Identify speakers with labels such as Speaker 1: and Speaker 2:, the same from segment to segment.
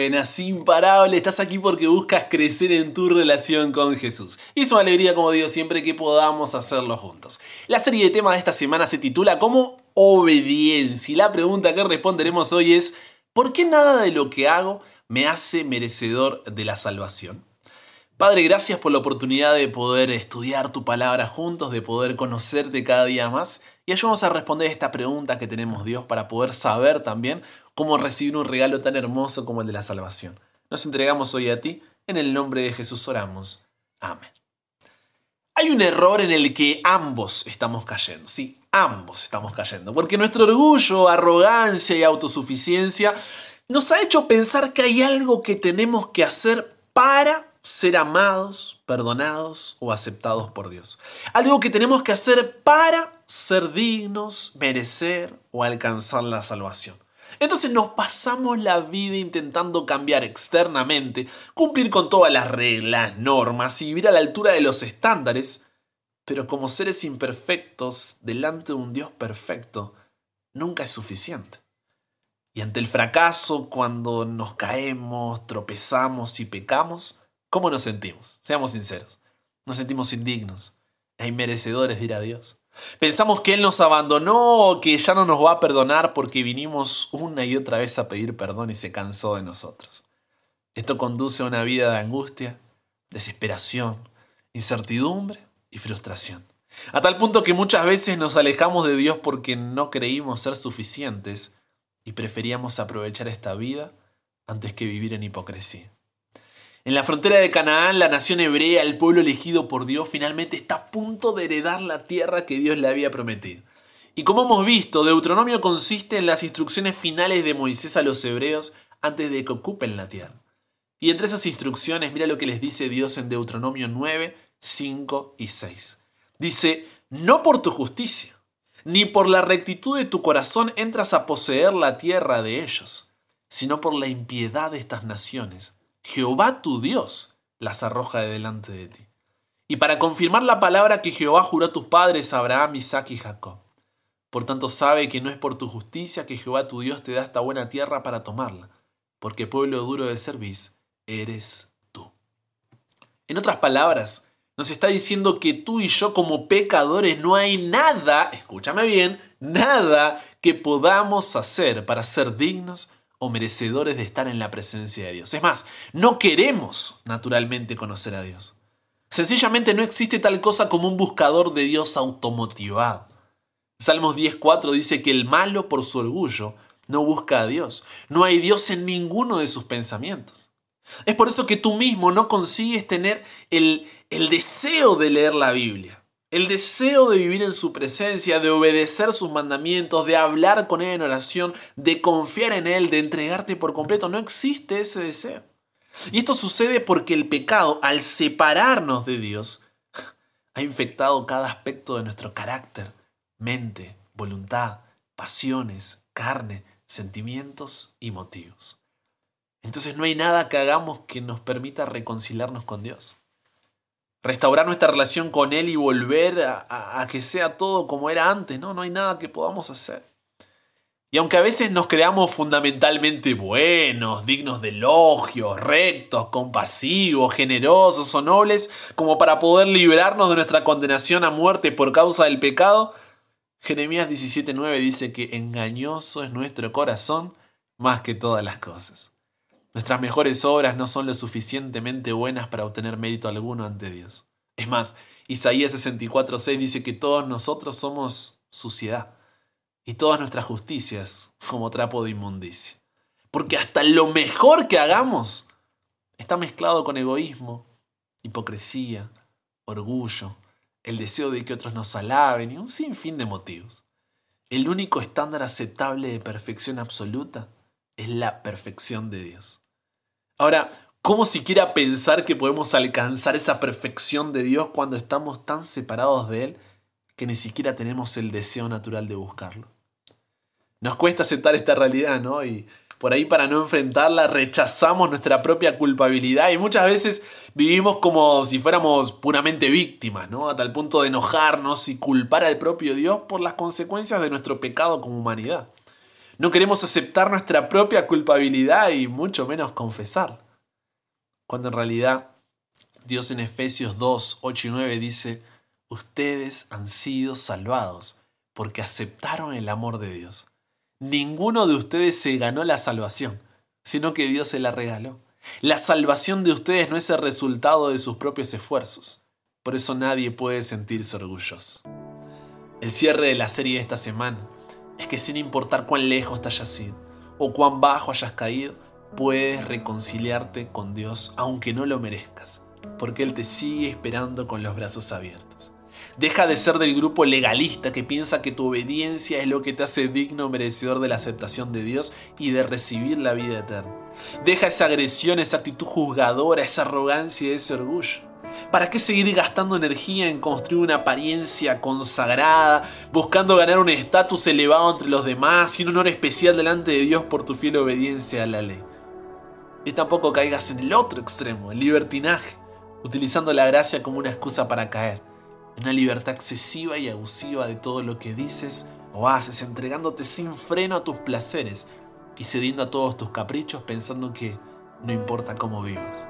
Speaker 1: buenas, imparable. Estás aquí porque buscas crecer en tu relación con Jesús. Y es una alegría, como digo siempre, que podamos hacerlo juntos. La serie de temas de esta semana se titula como Obediencia. Y la pregunta que responderemos hoy es, ¿por qué nada de lo que hago me hace merecedor de la salvación? Padre, gracias por la oportunidad de poder estudiar tu palabra juntos, de poder conocerte cada día más. Y ayúdanos a responder esta pregunta que tenemos Dios para poder saber también cómo recibir un regalo tan hermoso como el de la salvación. Nos entregamos hoy a ti, en el nombre de Jesús oramos. Amén. Hay un error en el que ambos estamos cayendo, sí, ambos estamos cayendo, porque nuestro orgullo, arrogancia y autosuficiencia nos ha hecho pensar que hay algo que tenemos que hacer para ser amados, perdonados o aceptados por Dios. Algo que tenemos que hacer para ser dignos, merecer o alcanzar la salvación. Entonces nos pasamos la vida intentando cambiar externamente, cumplir con todas las reglas, normas y vivir a la altura de los estándares, pero como seres imperfectos delante de un Dios perfecto, nunca es suficiente. Y ante el fracaso, cuando nos caemos, tropezamos y pecamos, ¿cómo nos sentimos? Seamos sinceros. Nos sentimos indignos e inmerecedores de ir a Dios. Pensamos que Él nos abandonó que ya no nos va a perdonar porque vinimos una y otra vez a pedir perdón y se cansó de nosotros. Esto conduce a una vida de angustia, desesperación, incertidumbre y frustración. A tal punto que muchas veces nos alejamos de Dios porque no creímos ser suficientes y preferíamos aprovechar esta vida antes que vivir en hipocresía. En la frontera de Canaán, la nación hebrea, el pueblo elegido por Dios, finalmente está a punto de heredar la tierra que Dios le había prometido. Y como hemos visto, Deuteronomio consiste en las instrucciones finales de Moisés a los hebreos antes de que ocupen la tierra. Y entre esas instrucciones, mira lo que les dice Dios en Deuteronomio 9, 5 y 6. Dice, no por tu justicia, ni por la rectitud de tu corazón entras a poseer la tierra de ellos, sino por la impiedad de estas naciones Jehová tu Dios las arroja de delante de ti. Y para confirmar la palabra que Jehová juró a tus padres, Abraham, Isaac y Jacob. Por tanto sabe que no es por tu justicia que Jehová tu Dios te da esta buena tierra para tomarla, porque pueblo duro de servicio eres tú. En otras palabras, nos está diciendo que tú y yo como pecadores no hay nada, escúchame bien, nada que podamos hacer para ser dignos o merecedores de estar en la presencia de Dios. Es más, no queremos naturalmente conocer a Dios. Sencillamente no existe tal cosa como un buscador de Dios automotivado. Salmos 10.4 dice que el malo por su orgullo no busca a Dios. No hay Dios en ninguno de sus pensamientos. Es por eso que tú mismo no consigues tener el, el deseo de leer la Biblia. El deseo de vivir en su presencia, de obedecer sus mandamientos, de hablar con Él en oración, de confiar en Él, de entregarte por completo, no existe ese deseo. Y esto sucede porque el pecado, al separarnos de Dios, ha infectado cada aspecto de nuestro carácter, mente, voluntad, pasiones, carne, sentimientos y motivos. Entonces no hay nada que hagamos que nos permita reconciliarnos con Dios restaurar nuestra relación con Él y volver a, que sea todo como era antes, ¿no? No hay nada que podamos hacer. Y aunque a veces nos creamos fundamentalmente buenos, dignos de elogios, rectos, compasivos, generosos o nobles, como para poder liberarnos de nuestra condenación a muerte por causa del pecado, Jeremías 17:9 dice que engañoso es nuestro corazón más que todas las cosas. Nuestras mejores obras no son lo suficientemente buenas para obtener mérito alguno ante Dios. Es más, Isaías 64:6 dice que todos nosotros somos suciedad y todas nuestras justicias como trapo de inmundicia. Porque hasta lo mejor que hagamos está mezclado con egoísmo, hipocresía, orgullo, el deseo de que otros nos alaben y un sinfín de motivos. El único estándar aceptable de perfección absoluta es la perfección de Dios. Ahora, ¿cómo siquiera pensar que podemos alcanzar esa perfección de Dios cuando estamos tan separados de Él que ni siquiera tenemos el deseo natural de buscarlo? Nos cuesta aceptar esta realidad, ¿no? Y por ahí para no enfrentarla rechazamos nuestra propia culpabilidad y muchas veces vivimos como si fuéramos puramente víctimas, ¿no? A tal punto de enojarnos y culpar al propio Dios por las consecuencias de nuestro pecado como humanidad. No queremos aceptar nuestra propia culpabilidad y mucho menos confesar. Cuando en realidad Dios en Efesios 2, 8 y 9 dice, ustedes han sido salvados porque aceptaron el amor de Dios. Ninguno de ustedes se ganó la salvación, sino que Dios se la regaló. La salvación de ustedes no es el resultado de sus propios esfuerzos. Por eso nadie puede sentirse orgulloso. El cierre de la serie de esta semana es que sin importar cuán lejos te hayas ido o cuán bajo hayas caído, puedes reconciliarte con Dios aunque no lo merezcas, porque Él te sigue esperando con los brazos abiertos. Deja de ser del grupo legalista que piensa que tu obediencia es lo que te hace digno merecedor de la aceptación de Dios y de recibir la vida eterna. Deja esa agresión, esa actitud juzgadora, esa arrogancia y ese orgullo. ¿Para qué seguir gastando energía en construir una apariencia consagrada, buscando ganar un estatus elevado entre los demás y un honor especial delante de Dios por tu fiel obediencia a la ley? Y tampoco caigas en el otro extremo, el libertinaje, utilizando la gracia como una excusa para caer una libertad excesiva y abusiva de todo lo que dices o haces, entregándote sin freno a tus placeres y cediendo a todos tus caprichos pensando que no importa cómo vivas.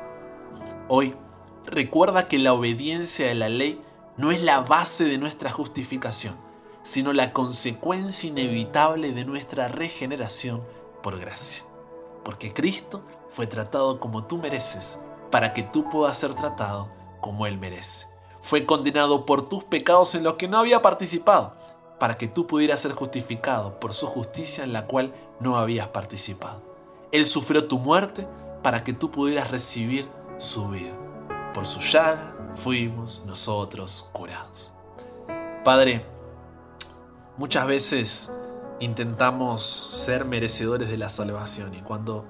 Speaker 1: Hoy, recuerda que la obediencia a la ley no es la base de nuestra justificación, sino la consecuencia inevitable de nuestra regeneración por gracia. Porque Cristo fue tratado como tú mereces, para que tú puedas ser tratado como Él merece fue condenado por tus pecados en los que no había participado, para que tú pudieras ser justificado por su justicia en la cual no habías participado. Él sufrió tu muerte para que tú pudieras recibir su vida. Por su llaga fuimos nosotros curados. Padre, muchas veces intentamos ser merecedores de la salvación y cuando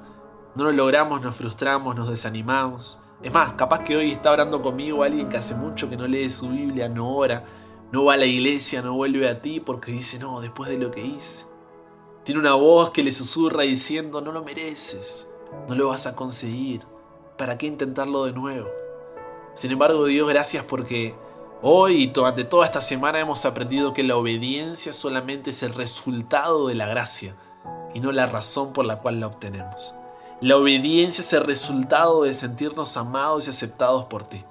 Speaker 1: no lo logramos nos frustramos, nos desanimamos, es más, capaz que hoy está orando conmigo alguien que hace mucho que no lee su Biblia, no ora, no va a la iglesia, no vuelve a ti porque dice, no, después de lo que hice. Tiene una voz que le susurra diciendo, no lo mereces, no lo vas a conseguir, ¿para qué intentarlo de nuevo? Sin embargo, Dios, gracias porque hoy y durante toda esta semana hemos aprendido que la obediencia solamente es el resultado de la gracia y no la razón por la cual la obtenemos. La obediencia es el resultado de sentirnos amados y aceptados por ti,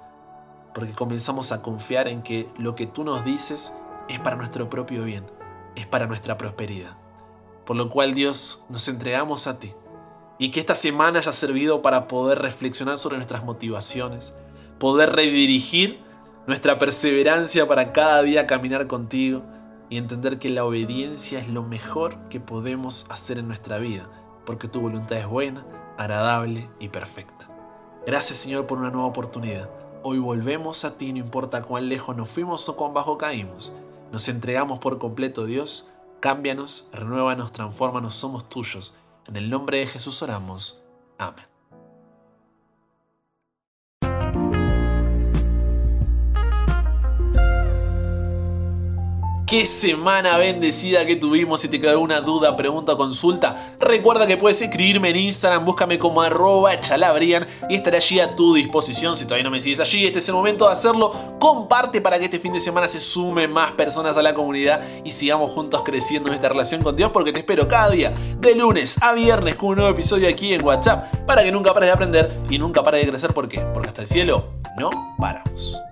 Speaker 1: porque comenzamos a confiar en que lo que tú nos dices es para nuestro propio bien, es para nuestra prosperidad. Por lo cual Dios nos entregamos a ti y que esta semana haya servido para poder reflexionar sobre nuestras motivaciones, poder redirigir nuestra perseverancia para cada día caminar contigo y entender que la obediencia es lo mejor que podemos hacer en nuestra vida, porque tu voluntad es buena, agradable y perfecta. Gracias Señor por una nueva oportunidad. Hoy volvemos a ti, no importa cuán lejos nos fuimos o cuán bajo caímos. Nos entregamos por completo Dios. Cámbianos, renuévanos, transfórmanos, somos tuyos. En el nombre de Jesús oramos. Amén. Qué semana bendecida que tuvimos. Si te quedó alguna duda, pregunta o consulta, recuerda que puedes escribirme en Instagram, búscame como arroba chalabrian y estaré allí a tu disposición. Si todavía no me sigues allí, este es el momento de hacerlo. Comparte para que este fin de semana se sumen más personas a la comunidad y sigamos juntos creciendo en esta relación con Dios porque te espero cada día, de lunes a viernes, con un nuevo episodio aquí en WhatsApp, para que nunca pares de aprender y nunca pares de crecer. ¿Por qué? Porque hasta el cielo no paramos.